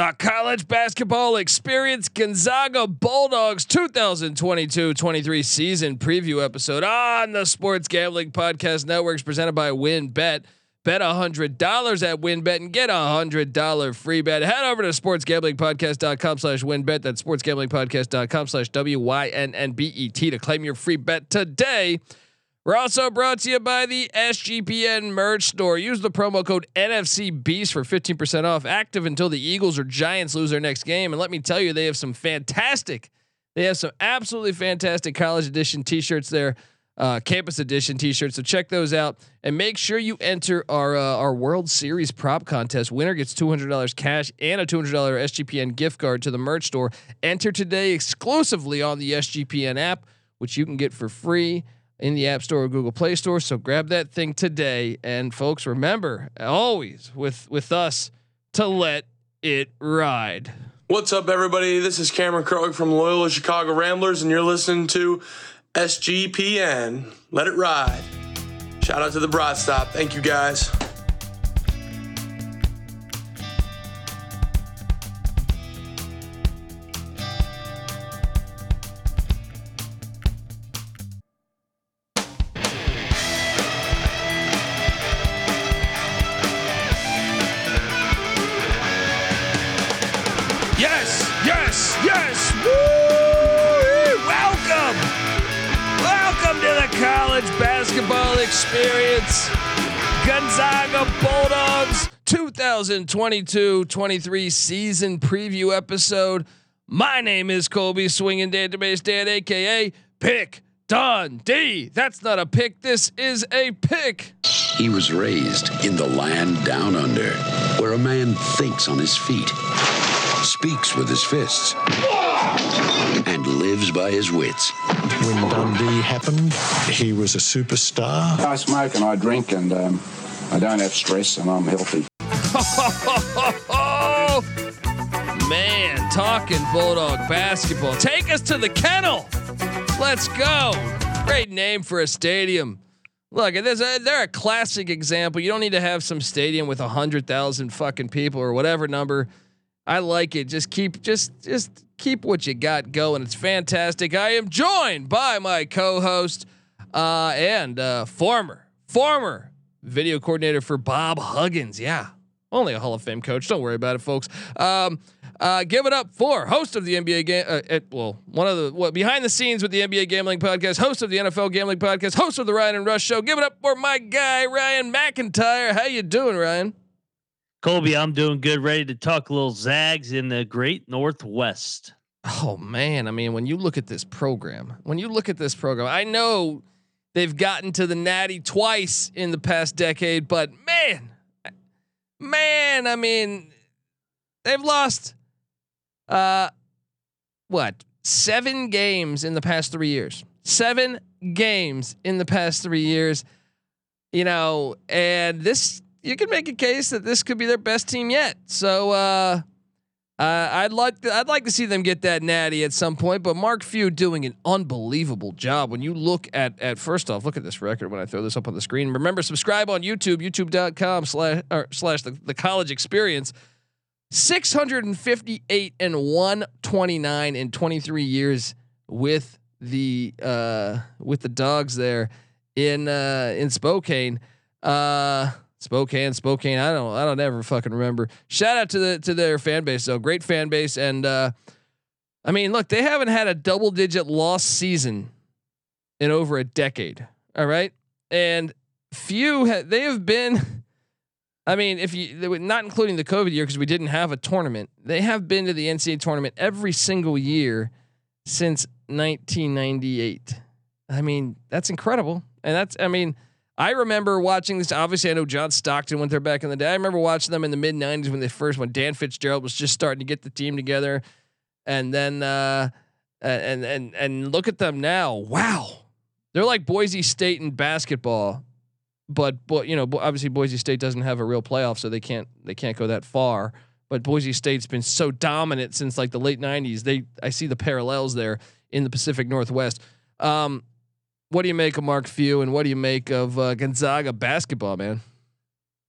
The college basketball experience Gonzaga Bulldogs 2022-23 season preview episode on the Sports Gambling Podcast Networks presented by WynnBET. Bet hundred dollars at WynnBET and get a hundred dollar free bet. Head over to sportsgamblingpodcast.com slash WynnBET. That's sportsgamblingpodcast.com slash W Y N N B E T to claim your free bet today. We're also brought to you by the SGPN merch store. Use the promo code NFC Beast for 15% off. Active until the Eagles or Giants lose their next game. And let me tell you, they have some fantastic, they have some absolutely fantastic college edition t-shirts there, uh, campus edition t-shirts. So check those out and make sure you enter our uh, our World Series prop contest. Winner gets $200 cash and a $200 SGPN gift card to the merch store. Enter today exclusively on the SGPN app, which you can get for free in the App Store or Google Play Store. So grab that thing today. And folks, remember always with with us to let it ride. What's up, everybody? This is Cameron Krog from Loyola Chicago Ramblers, and you're listening to SGPN. Let it ride. Shout out to the Broad Stop. Thank you, guys. 2022-23 season preview episode. My name is Colby Swinging Database Dan, aka Pick Dundee. That's not a pick. This is a pick. He was raised in the land down under, where a man thinks on his feet, speaks with his fists, and lives by his wits. When Dundee happened, he was a superstar. I smoke and I drink and um, I don't have stress and I'm healthy. Oh man, talking Bulldog basketball. Take us to the kennel. Let's go. Great name for a stadium. Look, a, they're a classic example. You don't need to have some stadium with a hundred thousand fucking people or whatever number. I like it. Just keep, just, just keep what you got going. It's fantastic. I am joined by my co-host uh, and uh, former, former video coordinator for Bob Huggins. Yeah, only a Hall of Fame coach. Don't worry about it, folks. Um, uh, give it up for host of the NBA game. Uh, at, well, one of the what, behind the scenes with the NBA gambling podcast, host of the NFL gambling podcast, host of the Ryan and Rush show. Give it up for my guy Ryan McIntyre. How you doing, Ryan? Colby, I'm doing good. Ready to talk a little Zags in the Great Northwest. Oh man, I mean, when you look at this program, when you look at this program, I know they've gotten to the Natty twice in the past decade, but man, man, I mean, they've lost uh what? 7 games in the past 3 years. 7 games in the past 3 years. You know, and this you can make a case that this could be their best team yet. So uh uh, I'd like to, I'd like to see them get that natty at some point, but Mark Few doing an unbelievable job. When you look at at first off, look at this record when I throw this up on the screen. Remember, subscribe on YouTube, youtube.com slash or slash the, the college experience. 658 and 129 in 23 years with the uh with the dogs there in uh in Spokane. Uh Spokane, Spokane. I don't, I don't ever fucking remember. Shout out to the to their fan base though. Great fan base, and uh, I mean, look, they haven't had a double digit loss season in over a decade. All right, and few ha- they have been. I mean, if you not including the COVID year because we didn't have a tournament, they have been to the NCAA tournament every single year since 1998. I mean, that's incredible, and that's I mean. I remember watching this. Obviously, I know John Stockton went there back in the day. I remember watching them in the mid '90s when they first, when Dan Fitzgerald was just starting to get the team together, and then uh, and and and look at them now. Wow, they're like Boise State in basketball, but but you know obviously Boise State doesn't have a real playoff, so they can't they can't go that far. But Boise State's been so dominant since like the late '90s. They I see the parallels there in the Pacific Northwest. Um, what do you make of Mark Few and what do you make of uh, Gonzaga basketball, man?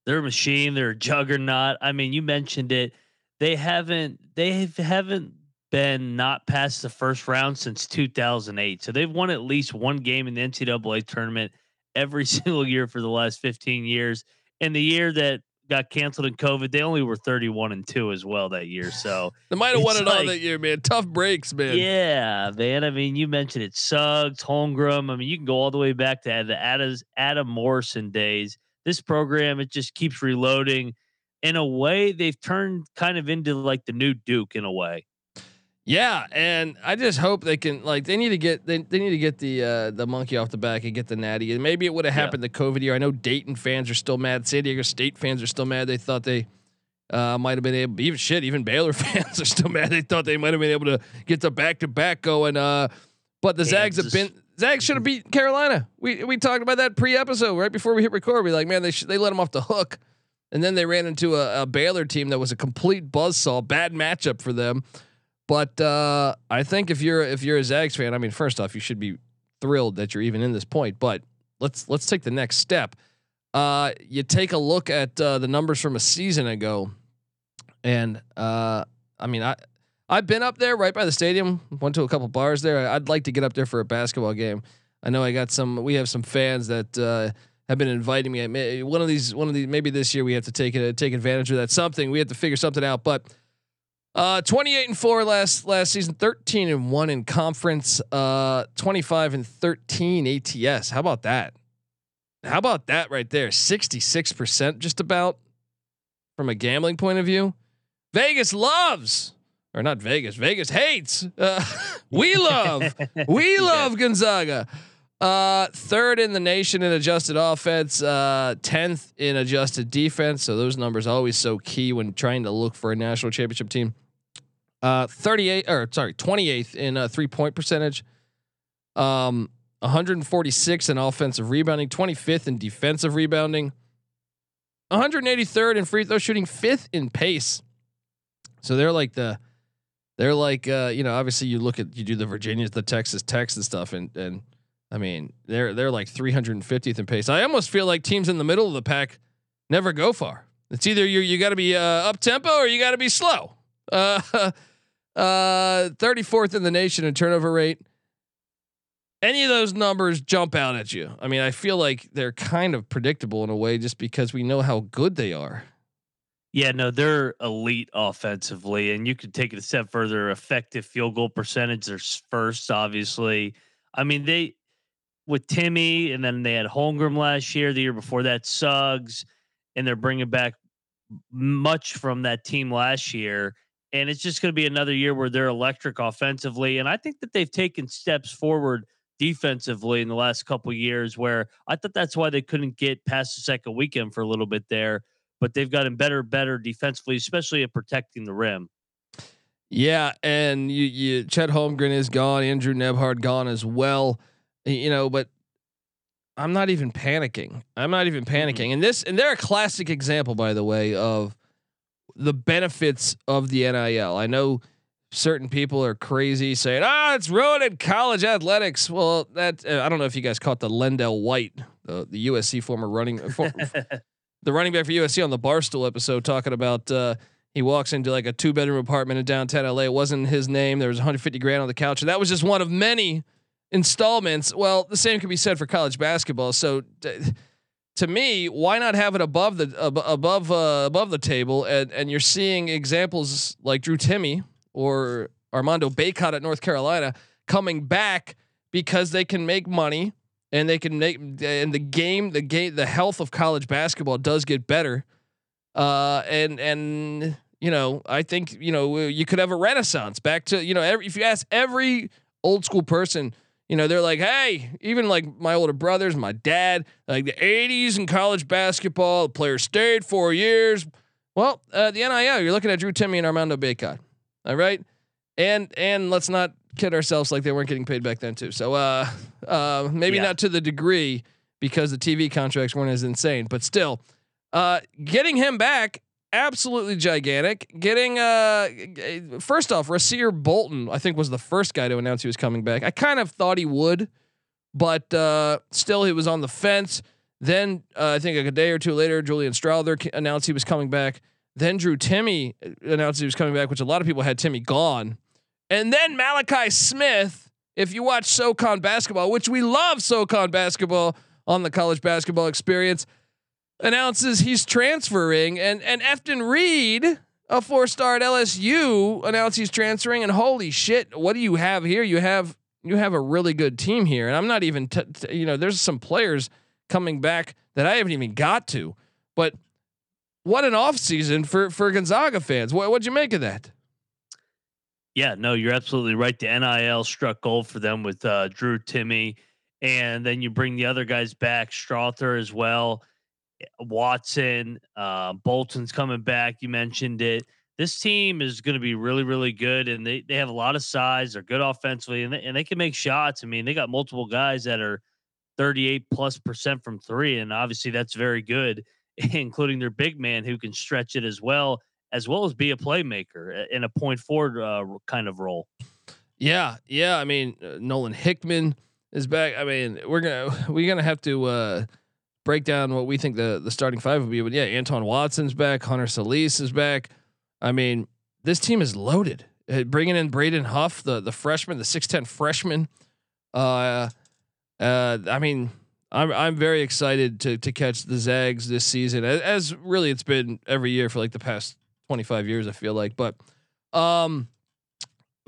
They're a machine. They're a juggernaut. I mean, you mentioned it. they haven't they haven't been not past the first round since 2008. So they've won at least one game in the NCAA tournament every single year for the last 15 years. And the year that got canceled in COVID, they only were 31 and 2 as well that year. So they might have won it all that year, man. Tough breaks, man. yeah, man. I mean, you mentioned it Suggs, Holmgren. I mean, you can go all the way back to the Adam, Adam Morrison days. This program, it just keeps reloading. In a way, they've turned kind of into like the new Duke in a way. Yeah, and I just hope they can like they need to get they, they need to get the uh, the monkey off the back and get the natty. And maybe it would have Yeah. happened the COVID year. I know Dayton fans are still mad. San Diego State fans are still mad. They thought they uh, might have been able. Even shit, even Baylor fans are still mad. They thought they might have been able to get the back to back going. Uh, but the Zags have been Zags should have beat Carolina. We we talked about that pre episode right before we hit record. We like man they sh- they let them off the hook, and then they ran into a, a Baylor team that was a complete buzzsaw. Bad matchup for them. But uh, I think if you're if you're a Zags fan, I mean, first off, you should be thrilled that you're even in this point. But let's let's take the next step. Uh, you take a look at uh, the numbers from a season ago, and uh, I mean, I I've been up there right by the stadium. Went to a couple bars there. I'd like to get up there for a basketball game. I know I got some. We have some fans that uh, have been inviting me. One of these, one of these, maybe this year we have to take it, take advantage of that. Something we have to figure something out. But uh, 28 and four last last season, 13 and one in conference, uh, 25 and 13 ATS. How about that? How about that right there? 66 percent, just about from a gambling point of view. Vegas loves, or not Vegas. Vegas hates. Uh, we love, we love Gonzaga. Uh, third in the nation in adjusted offense, uh, tenth in adjusted defense. So those numbers always so key when trying to look for a national championship team. Uh, 38 or sorry, 28th in uh, three point percentage. Um, 146 in offensive rebounding, 25th in defensive rebounding, 183rd in free throw shooting, fifth in pace. So they're like the, they're like uh, you know, obviously you look at you do the Virginias, the Texas Techs and stuff, and and I mean they're they're like 350th in pace. I almost feel like teams in the middle of the pack never go far. It's either you you got to be uh, up tempo or you got to be slow. Uh, uh, 34th in the nation in turnover rate. Any of those numbers jump out at you. I mean, I feel like they're kind of predictable in a way just because we know how good they are. Yeah, no, they're elite offensively, and you could take it a step further. Effective field goal percentage, they're first, obviously. I mean, they with Timme, and then they had Holmgren last year. The year before that, Suggs, and they're bringing back much from that team last year. And it's just going to be another year where they're electric offensively. And I think that they've taken steps forward defensively in the last couple years. Where I thought that's why they couldn't get past the second weekend for a little bit there but they've gotten better, better defensively, especially at protecting the rim. Yeah, and you you Chet Holmgren is gone, Andrew Nembhard gone as well. You know, but I'm not even panicking. I'm not even mm-hmm. panicking. And this and they're a classic example, by the way, of the benefits of the NIL. I know certain people are crazy saying, "Ah, it's ruining college athletics." Well, that uh, I don't know if you guys caught the LenDale White, the, the USC former running for, the running back for USC on the Barstool episode talking about uh, he walks into like a two bedroom apartment in downtown LA. It wasn't his name. There was 150 grand on the couch, and that was just one of many installments. Well, the same can be said for college basketball. So. d- to me, why not have it above the ab- above uh, above the table? And and you're seeing examples like Drew Timme or Armando Bacot at North Carolina coming back because they can make money and they can make and the game the game the health of college basketball does get better. Uh, and and you know I think you know you could have a renaissance back to you know every, if you ask every old school person you know, they're like, hey, even like my older brothers, my dad, like the 80s in college basketball, the player stayed four years. Well, uh, the NIL, you're looking at Drew Timme and Armando Bacot. All right. And and let's not kid ourselves like they weren't getting paid back then too. So uh uh maybe Yeah. not to the degree because the TV contracts weren't as insane, but still, uh getting him back absolutely gigantic. Getting uh first off, Rasir Bolton, I think was the first guy to announce he was coming back. I kind of thought he would, but uh still he was on the fence. Then uh, I think like a day or two later, Julian Strawther ca- announced he was coming back. Then Drew Timme announced he was coming back, which a lot of people had Timme gone. And then Malachi Smith, if you watch SoCon basketball, which we love SoCon basketball on the college basketball experience, announces he's transferring. And and Efton Reid, a four star at LSU, announced he's transferring. And holy shit, what do you have here? You have you have a really good team here. And I'm not even, t- t- you know, there's some players coming back that I haven't even got to. But what an off season for for Gonzaga fans. What what'd you make of that? Yeah, no, you're absolutely right. The NIL struck gold for them with uh, Drew Timme, and then you bring the other guys back, Strawther as well, Watson, uh, Bolton's coming back. You mentioned it. This team is going to be really, really good, and they they have a lot of size. They're good offensively, and they, and they can make shots. I mean, they got multiple guys that are 38 plus percent from three, and obviously that's very good, including their big man who can stretch it as well as well as be a playmaker in a point forward uh, kind of role. Yeah, yeah. I mean, uh, Nolan Hickman is back. I mean, we're gonna we're gonna have to uh, break down what we think the the starting five would be. But yeah, Anton Watson's back. Hunter Sallis is back. I mean, this team is loaded. Uh, bringing in Braden Huff, the the freshman, the six ten freshman. Uh, uh, I mean, I'm I'm very excited to to catch the Zags this season, as, as really it's been every year for like the past 25 years, I feel like. But um,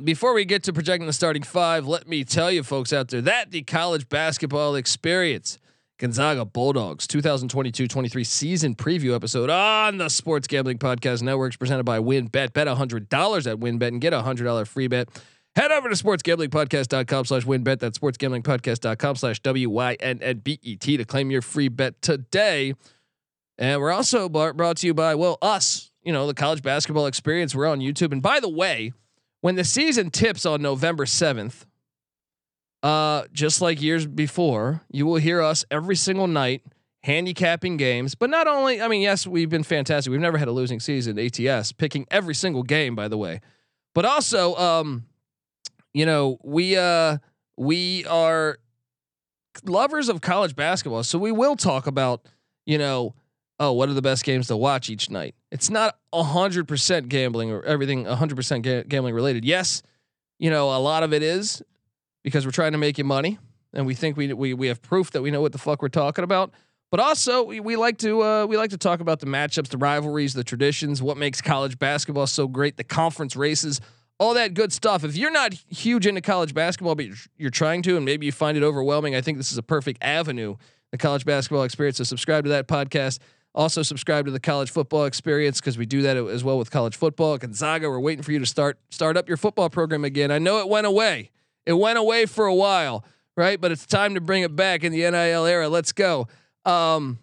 before we get to projecting the starting five, let me tell you, folks out there, that the college basketball experience, Gonzaga Bulldogs 2022-23 season preview episode on the Sports Gambling Podcast Networks, presented by WynnBET. Bet hundred dollars at WynnBET and get a hundred dollar free bet. Head over to sportsgamblingpodcast.com slash wynnbet. That's sportsgamblingpodcast.com slash W-Y-N-N-B-E-T to claim your free bet today. And we're also brought to you by, well, us, you know, the college basketball experience. We're on YouTube. And by the way, when the season tips on November 7th, uh, just like years before, you will hear us every single night handicapping games. But not only, I mean, yes, we've been fantastic. We've never had a losing season ATS, picking every single game, by the way. But also, um, you know, we uh we are lovers of college basketball. So we will talk about, you know, oh, what are the best games to watch each night? It's not hundred percent gambling or everything hundred percent gambling related. Yes, you know a lot of it is because we're trying to make you money, and we think we we we have proof that we know what the fuck we're talking about. But also, we, we like to uh, we like to talk about the matchups, the rivalries, the traditions, what makes college basketball so great, the conference races, all that good stuff. If you're not huge into college basketball, but you're, you're trying to, and maybe you find it overwhelming, I think this is a perfect avenue, the college basketball experience. So subscribe to that podcast. Also, subscribe to the college football experience because we do that as well with college football. Gonzaga, we're waiting for you to start start up your football program again. I know it went away. It went away for a while, right? But it's time to bring it back in the NIL era. Let's go. Um,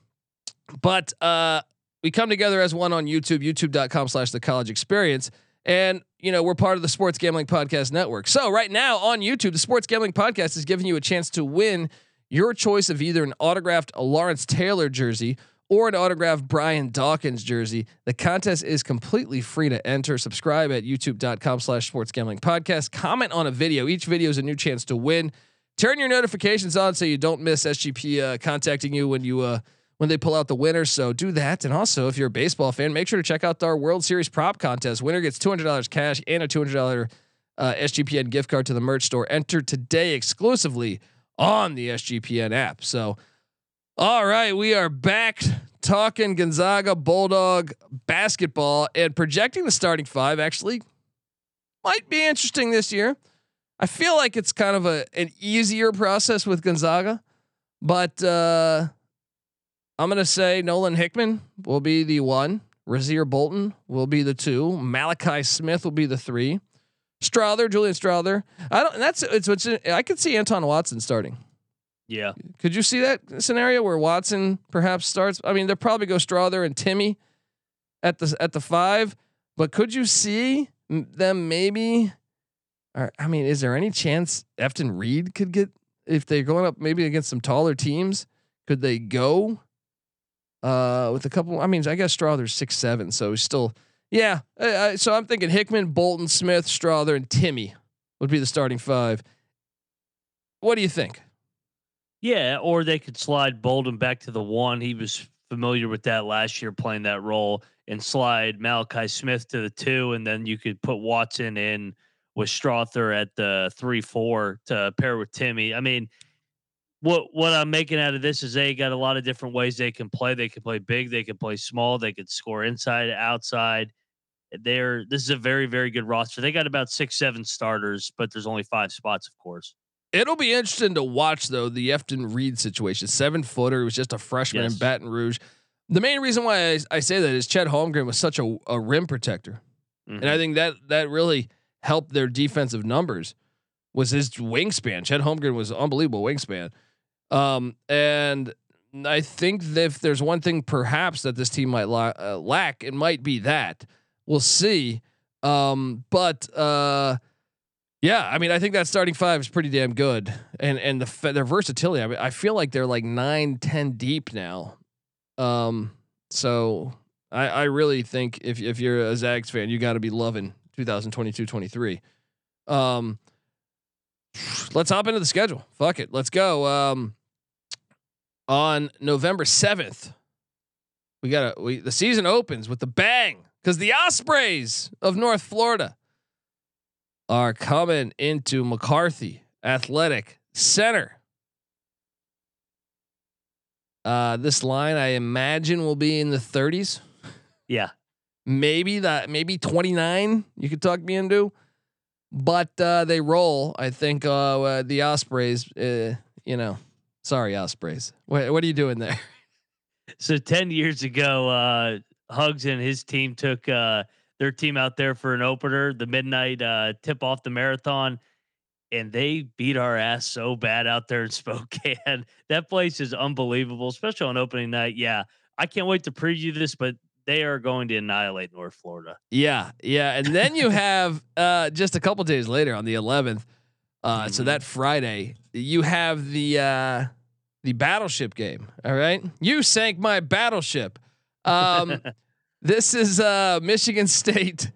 but uh, we come together as one on YouTube, youtube.com slash the college experience. And, you know, we're part of the Sports Gambling Podcast Network. So right now on YouTube, the Sports Gambling Podcast is giving you a chance to win your choice of either an autographed Lawrence Taylor jersey or an autographed Brian Dawkins jersey. The contest is completely free to enter. Subscribe at youtube.com slash sports gambling podcast. Comment on a video. Each video is a new chance to win. Turn your notifications on so you don't miss SGP uh, contacting you when you uh, when they pull out the winner. So do that. And also, if you're a baseball fan, make sure to check out our World Series prop contest. Winner gets $200 cash and a $200 uh, SGPN gift card to the merch store. Enter today exclusively on the SGPN app. So all right, we are back talking Gonzaga Bulldog basketball and projecting the starting five. Actually, might be interesting this year. I feel like it's kind of a an easier process with Gonzaga, but uh, I'm gonna say Nolan Hickman will be the one. Rasir Bolton will be the two. Malachi Smith will be the three. Strawther, Julian Strawther. I don't. That's it's what's. I could see Anton Watson starting. Yeah. Could you see that scenario where Watson perhaps starts? I mean, they'll probably go Strawther and Timme at the at the five, but could you see them maybe? Or I mean, is there any chance Efton Reid could get if they're going up maybe against some taller teams? Could they go uh, with a couple? I mean, I guess Strawther's six seven, so he's still yeah. So I'm thinking Hickman, Bolton, Smith, Strawther, and Timme would be the starting five. What do you think? Yeah, or they could slide Bolton back to the one. He was familiar with that last year playing that role and slide Malachi Smith to the two, and then you could put Watson in with Strawther at the three four to pair with Timme. I mean, what what I'm making out of this is they got a lot of different ways they can play. They can play big, they can play small, they can score inside, outside. They're this is a very very good roster. They got about six seven starters, but there's only five spots, of course. It'll be interesting to watch though the Efton Reid situation. Seven footer was just a freshman Yes. in Baton Rouge. The main reason why I, I say that is Chet Holmgren was such a, a rim protector, and I Mhm. think that that really helped their defensive numbers. Was his wingspan? Chet Holmgren was unbelievable wingspan, um, and I think that if there's one thing perhaps that this team might la- uh, lack, it might be that. We'll see, um, but. Uh, yeah, I mean, I think that starting five is pretty damn good, and and the their versatility. I mean, I feel like they're like nine, ten deep now. Um, so I I really think if if you're a Zags fan, you got to be loving 2022-23. Um, let's hop into the schedule. Fuck it, let's go. Um, on November seventh, we got to we the season opens with the bang because the Ospreys of North Florida are coming into McCarthy Athletic Center. Uh, this line I imagine will be in the 30s, yeah, maybe that maybe 29. You could talk me into, but uh, they roll. I think uh, uh, the Ospreys. Uh, you know, sorry Ospreys. What, what are you doing there? So ten years ago, uh, Hugs and his team took uh, their team out there for an opener, the midnight uh, tip off the marathon, and they beat our ass so bad out there in Spokane. that place is unbelievable, especially on opening night. Yeah, I can't wait to preview this, but they are going to annihilate North Florida. Yeah, yeah, and then you have uh, just a couple days later on the 11th. Uh, So Mhm. that Friday, you have the uh, the battleship game. All right, you sank my battleship. Um, this is uh, Michigan State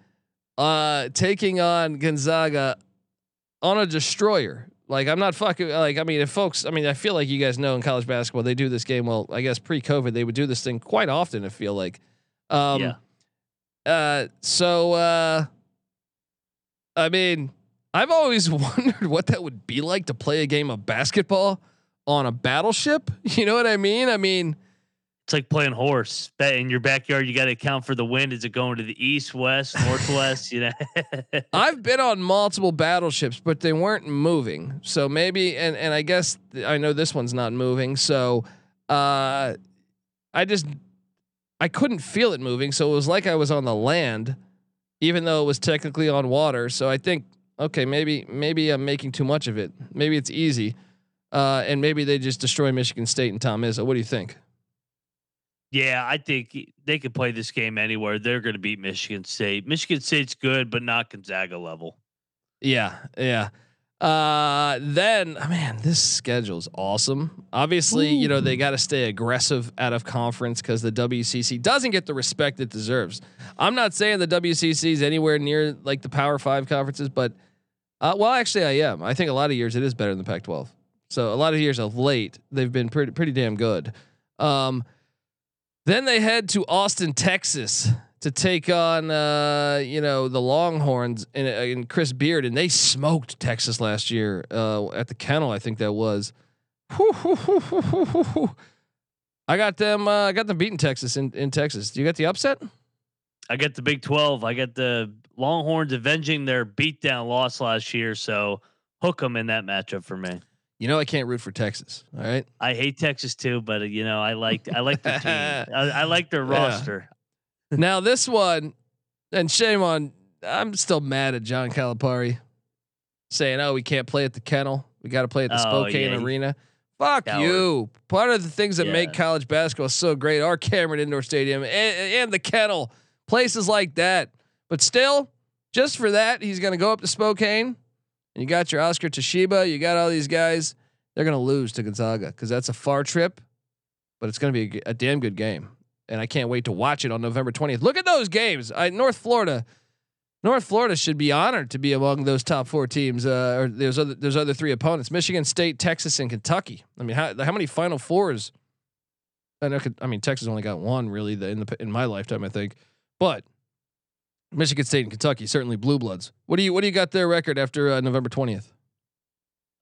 uh, taking on Gonzaga on a destroyer. Like I'm not fucking like I mean if folks I mean I feel like you guys know in college basketball they do this game well I guess pre-COVID they would do this thing quite often I feel like um yeah, uh, so uh, I mean, I've always wondered what that would be like to play a game of basketball on a battleship. You know what I mean? I mean, it's like playing horse. In your backyard, you got to account for the wind. Is it going to the east, west, northwest? You know. I've been on multiple battleships, but they weren't moving. So maybe, and and I guess I know this one's not moving. So, uh, I just I couldn't feel it moving. So it was like I was on the land, even though it was technically on water. So I think okay, maybe maybe I'm making too much of it. Maybe it's easy, uh, and maybe they just destroy Michigan State and Tom Izzo. What do you think? Yeah, I think they could play this game anywhere. They're going to beat Michigan State. Michigan State's good, but not Gonzaga level. Yeah, yeah. Uh, then oh, man, this schedule's awesome. Obviously, you know they got to stay aggressive out of conference because the WCC doesn't get the respect it deserves. I'm not saying the WCC is anywhere near like the Power Five conferences, but uh, well, actually, I am. I think a lot of years it is better than the Pac-12. So a lot of years of late, they've been pretty pretty damn good. Um, then they head to Austin, Texas, to take on uh, you know the Longhorns and, and Chris Beard, and they smoked Texas last year uh, at the kennel. I think that was. I got them. Uh, I got them beating Texas in, in Texas. Do you got the upset? I got the Big 12. I got the Longhorns avenging their beatdown loss last year. So hook them in that matchup for me. You know I can't root for Texas. All right. I hate Texas too, but uh, you know I like I like their team. I, I like their Yeah. roster. now this one, and shame on. I'm still mad at John Calipari saying, "Oh, we can't play at the kennel. We got to play at the Oh, Spokane yeah, Arena." Fuck Coward. you. Part of the things that make college basketball so great are Cameron Indoor Stadium and, and the kennel, places like that. But still, just for that, he's going to go up to Spokane, and you got your Oscar Tshiebwe. You got all these guys. They're going to lose to Gonzaga because that's a far trip, but it's going to be a damn good game, and I can't wait to watch it on November twentieth. Look at those games. I, North Florida. North Florida should be honored to be among those top four teams. Uh, or there's other there's other three opponents: Michigan State, Texas, and Kentucky. I mean, how how many Final Fours I know. I mean, Texas only got one really the, in the in my lifetime, I think. But Michigan State and Kentucky certainly blue bloods. What do you what do you got their record after uh, November twentieth?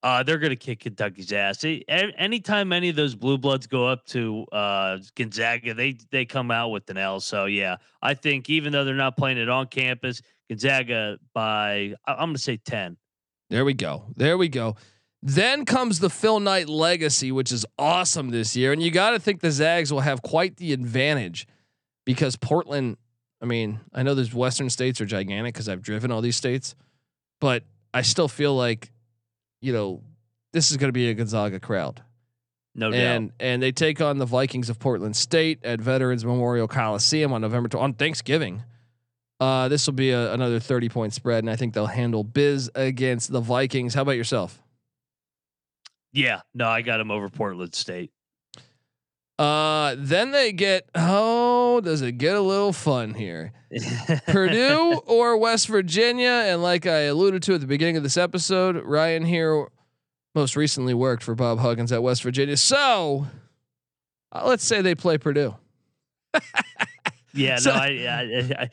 Uh, they're going to kick Kentucky's ass. Anytime any of those blue bloods go up to uh, Gonzaga, they they come out with an L. So yeah, I think even though they're not playing it on campus, Gonzaga by I'm going to say ten. There we go. There we go. Then comes the Phil Knight legacy, which is awesome this year, and you got to think the Zags will have quite the advantage because Portland. I mean, I know those Western states are gigantic because I've driven all these states, but I still feel like you know, this is going to be a Gonzaga crowd. No and, doubt. And they take on the Vikings of Portland State at Veterans Memorial Coliseum on November tw- on Thanksgiving. Uh, this will be a, another 30 point spread, and I think they'll handle biz against the Vikings. How about yourself? Yeah, no, I got them over Portland State. Uh, then they get oh, does it get a little fun here? Purdue or West Virginia, and like I alluded to at the beginning of this episode, Ryan here most recently worked for Bob Huggins at West Virginia. So uh, let's say they play Purdue. yeah, so, no, I, I, I,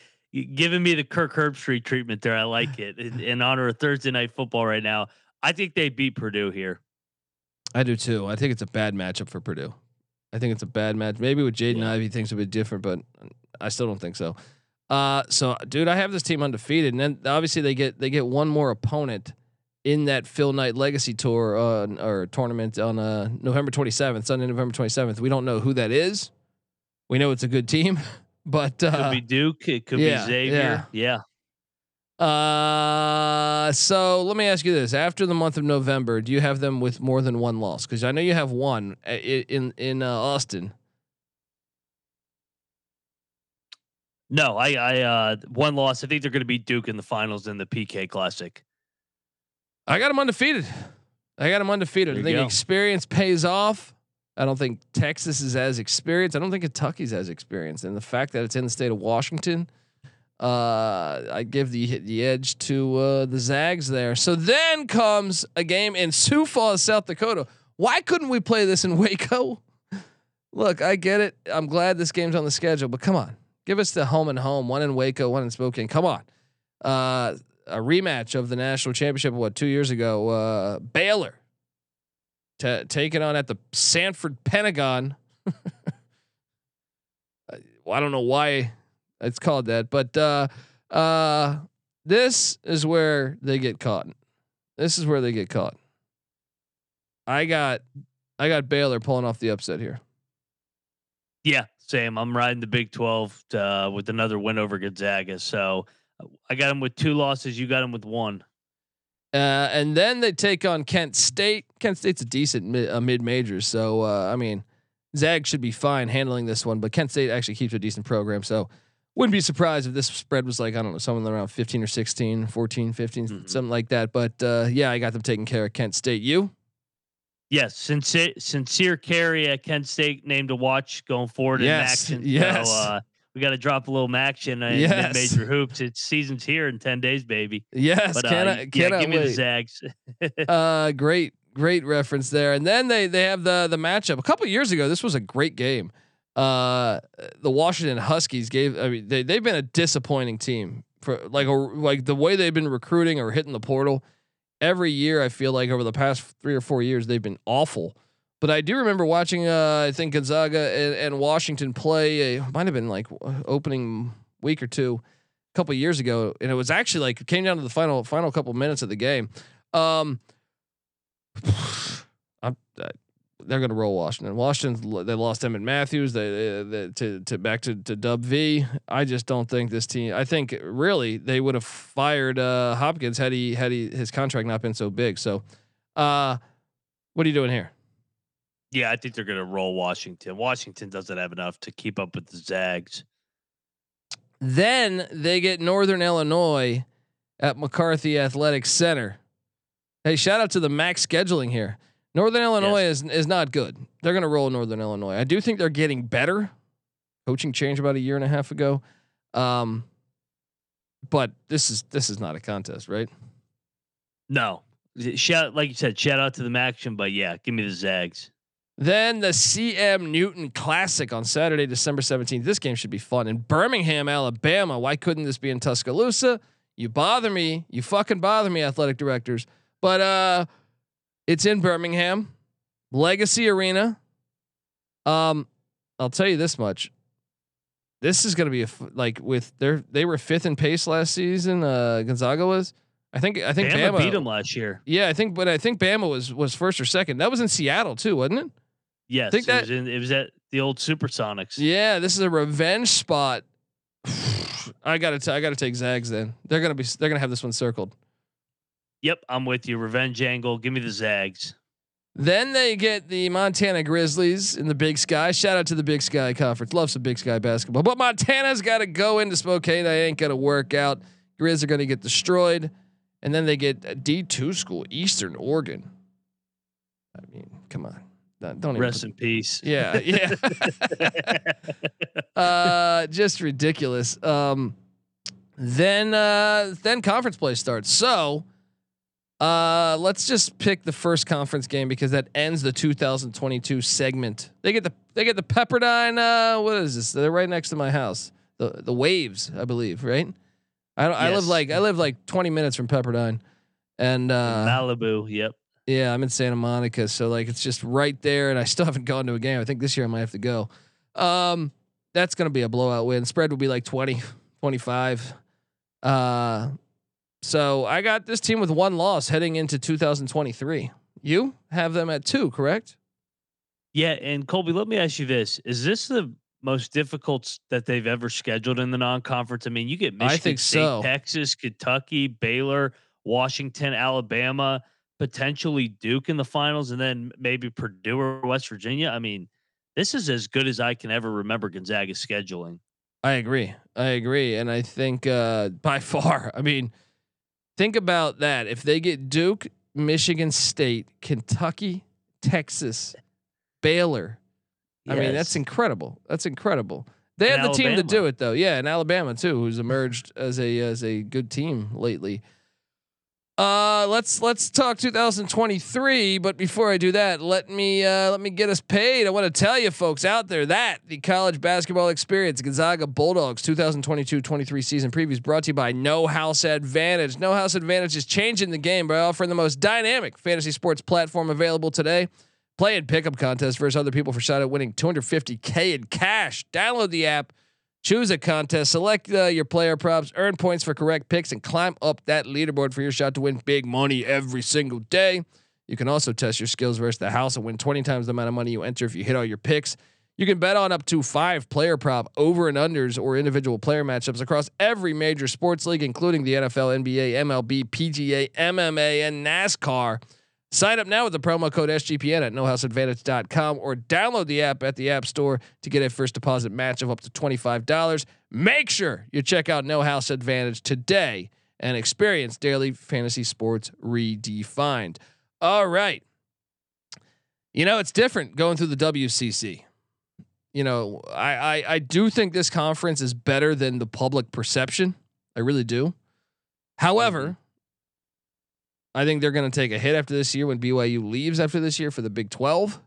giving me the Kirk Herbstreit treatment there. I like it in, in honor of Thursday night football right now. I think they beat Purdue here. I do too. I think it's a bad matchup for Purdue. I think it's a bad match. Maybe with Jaden yeah. Ivey things would be different, but I still don't think so. Uh, so dude, I have this team undefeated, and then obviously they get they get one more opponent in that Phil Knight Legacy Tour uh, or tournament on uh, November 27th, Sunday, November 27th. We don't know who that is. We know it's a good team, but uh, could be Duke, it could yeah, be Xavier, yeah. yeah. Uh, so let me ask you this: After the month of November, do you have them with more than one loss? Because I know you have one uh, in in uh, Austin. No, I I uh one loss. I think they're going to be Duke in the finals in the PK Classic. I got them undefeated. I got them undefeated. I think go. experience pays off. I don't think Texas is as experienced. I don't think Kentucky's as experienced, and the fact that it's in the state of Washington uh, I give the the edge to uh, the Zags there. So then comes a game in Sioux Falls, South Dakota. Why couldn't we play this in Waco? Look, I get it. I'm glad this game's on the schedule, but come on, give us the home and home. One in Waco, one in Spokane. Come on, uh, a rematch of the national championship. What two years ago? Uh, Baylor t- taking on at the Sanford Pentagon. I don't know why it's called that. But uh, uh, this is where they get caught. This is where they get caught. I got I got Baylor pulling off the upset here. Yeah, same. I'm riding the Big 12 to, uh, with another win over Gonzaga. So I got them with two losses. You got them with one. Uh, and then they take on Kent State. Kent State's a decent mid, uh, mid major, so uh, I mean, Zag should be fine handling this one. But Kent State actually keeps a decent program, so wouldn't be surprised if this spread was like, I don't know, something around 15 or 16, 14, 15, mm-hmm. something like that. But uh, yeah, I got them taking care of Kent State. You? Yes, sincere, Sincere Carry at Kent State name to watch going forward yes, in action. Yes. So, uh, we got to drop a little action in yes. major hoops. It's season's here in 10 days, baby. Yes. But, can uh, I, can yeah, I give me wait. the Zags. uh, great, great reference there. And then they, they have the, the matchup a couple years ago. This was a great game uh, the Washington Huskies gave. I mean, they they've been a disappointing team for like a, like the way they've been recruiting or hitting the portal. Every year, I feel like over the past three or four years, they've been awful. But I do remember watching. Uh, I think Gonzaga and, and Washington play. A, might have been like opening week or two, a couple years ago, and it was actually like came down to the final final couple minutes of the game. Um, I'm, they're going to roll Washington. Washington they lost Emmitt Matthews they, they, to to back to to Dub V. I just don't think this team. I think really they would have fired uh, Hopkins had he had he his contract not been so big. So, uh, what are you doing here? Yeah, I think they're going to roll Washington. Washington doesn't have enough to keep up with the Zags. Then they get Northern Illinois at McCarthy Athletic Center. Hey, shout out to the max scheduling here. Northern Illinois yes. is is not good. They're going to roll Northern Illinois. I do think they're getting better. Coaching change about a year and a half ago. Um, but this is this is not a contest, right? No. Shout like you said, shout out to the MACtion, but yeah, give me the Zags. Then the CM Newton Classic on Saturday, December 17th. This game should be fun. In Birmingham, Alabama. Why couldn't this be in Tuscaloosa? You bother me. You fucking bother me, athletic directors. But uh it's in Birmingham, Legacy Arena. Um, I'll tell you this much. This is going to be a f- like with their they were fifth in pace last season. Uh, Gonzaga was. I think I think Bama Bama, beat them last year. Yeah, I think, but I think Bama was was first or second. That was in Seattle too, wasn't it? Yes, think it, that- was in, it was at the old Supersonics. Yeah, this is a revenge spot. I gotta t- I gotta take Zags. Then they're gonna be they're gonna have this one circled. Yep, I'm with you. Revenge angle. Give me the Zags. Then they get the Montana Grizzlies in the Big Sky. Shout out to the Big Sky Conference. Love some Big Sky basketball. But Montana's got to go into Spokane. That ain't gonna work out. Grizz are gonna get destroyed. And then they get a D two school, Eastern Oregon. I mean, come on, don't. Rest in peace. yeah, yeah. uh, just ridiculous. Um, then uh, then conference play starts. So uh, let's just pick the first conference game because that ends the 2022 segment. They get the they get the Pepperdine. Uh, what is this? They're right next to my house. The the Waves, I believe, right? I don't, I live like I live like 20 minutes from Pepperdine, and uh, Malibu. Yep. yeah, I'm in Santa Monica, so like it's just right there, and I still haven't gone to a game. I think this year I might have to go. Um, that's gonna be a blowout win. Spread will be like 20, 25. Uh, so I got this team with one loss heading into 2023. You have them at two, correct? Yeah, and Colby, let me ask you this: Is this the most difficult that they've ever scheduled in the non-conference? I mean, you get Michigan State, so. Texas, Kentucky, Baylor, Washington, Alabama, potentially Duke in the finals, and then maybe Purdue or West Virginia. I mean, this is as good as I can ever remember Gonzaga scheduling. I agree. I agree, and I think uh, by far. I mean, think about that. If they get Duke, Michigan State, Kentucky, Texas, Baylor. I mean, that's incredible. That's incredible. They And have the team to do it though. Yeah, and Alabama too, who's emerged as a as a good team lately. Uh, let's let's talk 2023. But before I do that, let me uh, let me get us paid. I want to tell you folks out there that the college basketball experience Gonzaga Bulldogs 2022-23 season previews brought to you by No House Advantage. No House Advantage is changing the game by offering the most dynamic fantasy sports platform available today. Play and pickup contest versus other people for shot at winning 250k in cash. Download the app, choose a contest, select uh, your player props, earn points for correct picks, and climb up that leaderboard for your shot to win big money every single day. You can also test your skills versus the house and win 20 times the amount of money you enter if you hit all your picks. You can bet on up to five player prop over and unders or individual player matchups across every major sports league, including the NFL, NBA, MLB, PGA, MMA, and NASCAR. Sign up now with the promo code SGPN at nohouseadvantage.com or download the app at the App Store to get a first deposit match of up to $25. Make sure you check out No House Advantage today and experience daily fantasy sports redefined. All right. You know, it's different going through the WCC. You know, I, I I do think this conference is better than the public perception. I really do. However, mm-hmm. I think they're going to take a hit after this year when BYU leaves after this year for the Big 12.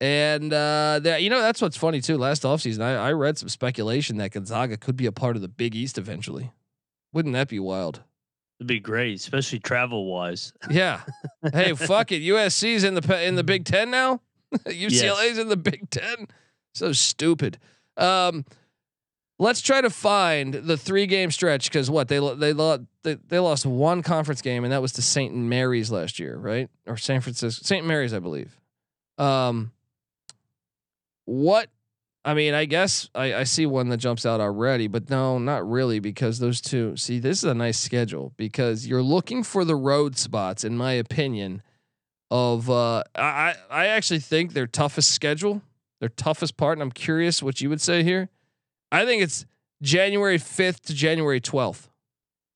And uh, that you know that's what's funny too. Last offseason, I, I read some speculation that Gonzaga could be a part of the Big East eventually. Wouldn't that be wild? It'd be great, especially travel wise. Yeah. hey, fuck it. USC's in the in the Big Ten now. UCLA's in the Big Ten. So stupid. Um, let's try to find the three game stretch because what they they, lo- they they lost one conference game and that was to St. Mary's last year, right? Or San Francisco, St. Mary's, I believe. Um, what? I mean, I guess I, I see one that jumps out already, but no, not really because those two. See, this is a nice schedule because you're looking for the road spots, in my opinion. Of uh, I I actually think their toughest schedule, their toughest part, and I'm curious what you would say here. I think it's January 5th to January 12th.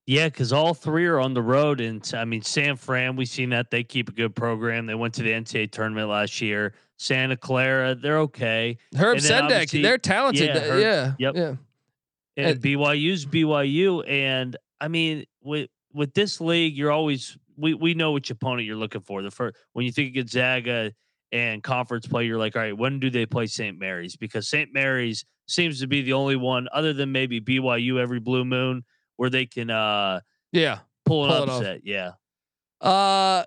Yeah, because all three are on the road, and I mean San Fran. We've seen that they keep a good program. They went to the NCAA tournament last year. Santa Clara, they're okay. Herb Sendek, they're talented. yeah, Yeah, Herb- yeah, yep. yeah. And And- BYU's BYU, and I mean with with this league, you're always we we know which opponent you're looking for. The first when you think of Gonzaga, and conference play, you're like, all right, when do they play St. Mary's? Because St. Mary's seems to be the only one, other than maybe BYU every blue moon, where they can uh Yeah. pull an Pull upset. Yeah. Uh,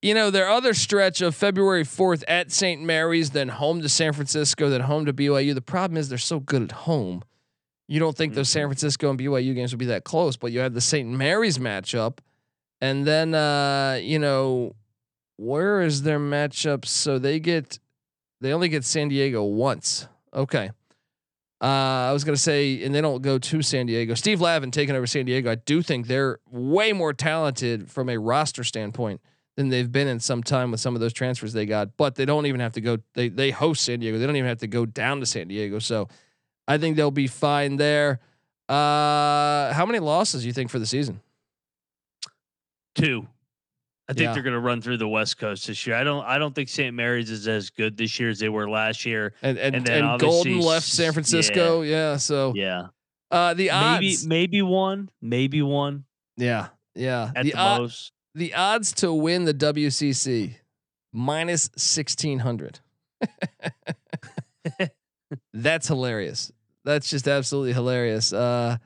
you know, their other stretch of February 4th at St. Mary's, then home to San Francisco, then home to BYU. The problem is they're so good at home. You don't think those San Francisco and BYU games would be that close, but you have the St. Mary's matchup. And then, uh, you know, where is their matchup? So they get, they only get San Diego once. Okay. Uh, I was gonna say, and they don't go to San Diego. Steve Lavin taking over San Diego. I do think they're way more talented from a roster standpoint than they've been in some time with some of those transfers they got. But they don't even have to go. They they host San Diego. They don't even have to go down to San Diego. So I think they'll be fine there. Uh, how many losses do you think for the season? Two. I think Yeah. they're going to run through the West Coast this year. I don't. I don't think St. Mary's is as good this year as they were last year. And and, And and, Golden left San Francisco. Yeah. so Yeah, uh, the maybe odds. maybe one, maybe one yeah. Yeah. at the the, most. the odds to win the WCC minus 1600. That's hilarious. That's just absolutely hilarious. Uh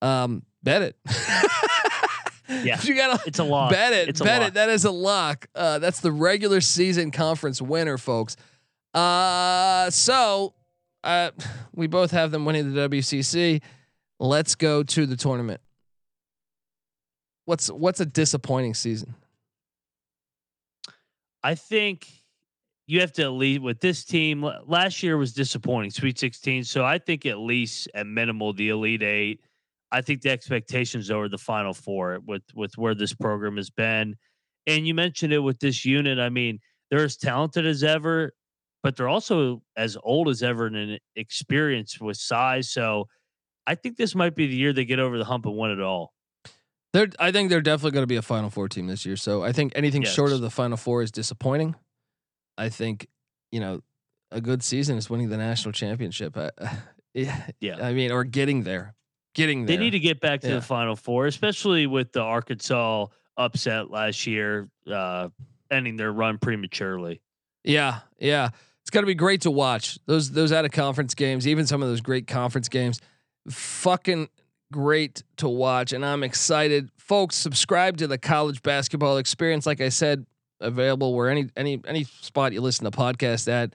um bet it. Yeah. You got to It's a lot. bet it. It's a bet it. That is a lock. Uh that's the regular season conference winner, folks. Uh so uh we both have them winning the WCC. Let's go to the tournament. What's what's a disappointing season? I think you have to at least with this team. Last year was disappointing, Sweet 16. So I think at least at minimal the Elite Eight. I think the expectations over the Final Four with with where this program has been, and you mentioned it with this unit. I mean, they're as talented as ever, but they're also as old as ever and experienced with size. So I think this might be the year they get over the hump and win it all. They're, I think they're definitely going to be a Final Four team this year. So I think anything short of the Final Four is disappointing. I think you know a good season is winning the national championship. I, yeah, Yeah. I mean, or getting there, getting there. They need to get back to Yeah. the Final Four, especially with the Arkansas upset last year, uh, ending their run prematurely. Yeah, yeah. It's got to be great to watch those those out of conference games, even some of those great conference games. Fucking great to watch, and I'm excited, folks. Subscribe to the college basketball experience. Like I said, available where any any any spot you listen to podcast at.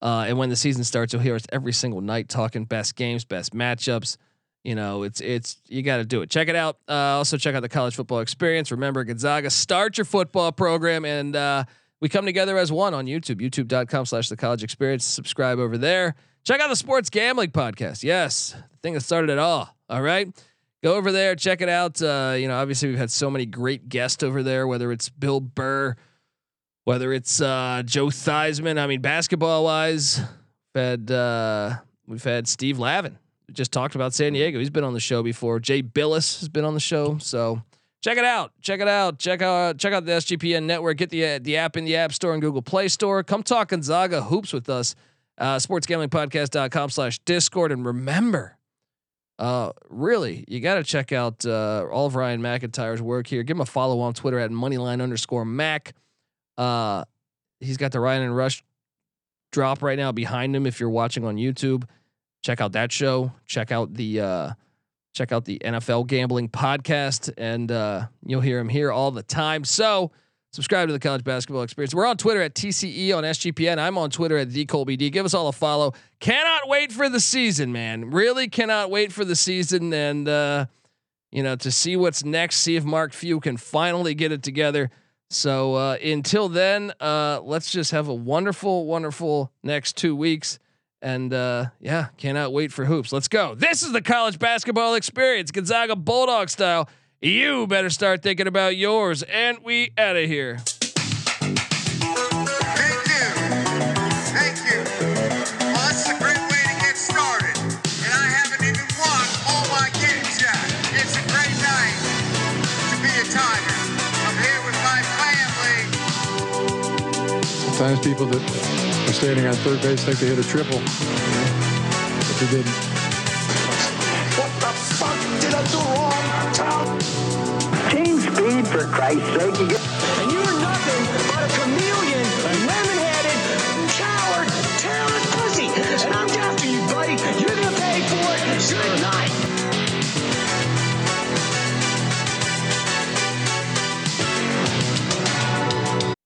Uh, and when the season starts, you'll hear us every single night talking best games, best matchups. You know, it's it's you got to do it. Check it out. Uh, also check out the college football experience. Remember Gonzaga, start your football program, and uh, we come together as one on YouTube. YouTube.com slash the college experience. Subscribe over there. Check out the sports gambling podcast. Yes, the thing that started it all. All right. Go over there, check it out. Uh, you know, obviously we've had so many great guests over there, whether it's Bill Burr, whether it's uh, Joe Theismann. I mean, basketball wise, we've had uh, we've had Steve Lavin. Just talked about San Diego. He's been on the show before. Jay Bilas has been on the show. So check it out. Check it out. Check out check out the SGPN network. Get the the app in the App Store and Google Play Store. Come talk Gonzaga hoops with us. Uh, sportsgamblingpodcast.com slash discord. And remember, uh, really, you got to check out uh, all of Ryan McIntyre's work here. Give him a follow on Twitter at moneyline underscore Mac. Uh, he's got the Ryan and Rush drop right now behind him. If you're watching on YouTube, check out that show. Check out the uh, check out the NFL gambling podcast, and uh, you'll hear him here all the time. So subscribe to the college basketball experience. We're on Twitter at TCE on SGPN. I'm on Twitter at the Colby D. Give us all a follow. Cannot wait for the season, man. Really cannot wait for the season, and uh, you know to see what's next. See if Mark Few can finally get it together. So uh, until then, uh, let's just have a wonderful, wonderful next two weeks. And uh, yeah, cannot wait for hoops. Let's go. This is the college basketball experience, Gonzaga Bulldog style. You better start thinking about yours. And we out of here. Thank you. Thank you. Well, this a great way to get started. And I haven't even won all my games yet. It's a great night to be a Tiger. I'm here with my family. Sometimes people that are standing on third base think they hit a triple, but they didn't. What the fuck did I do wrong, Tom? Team speed, for Christ's sake. You get-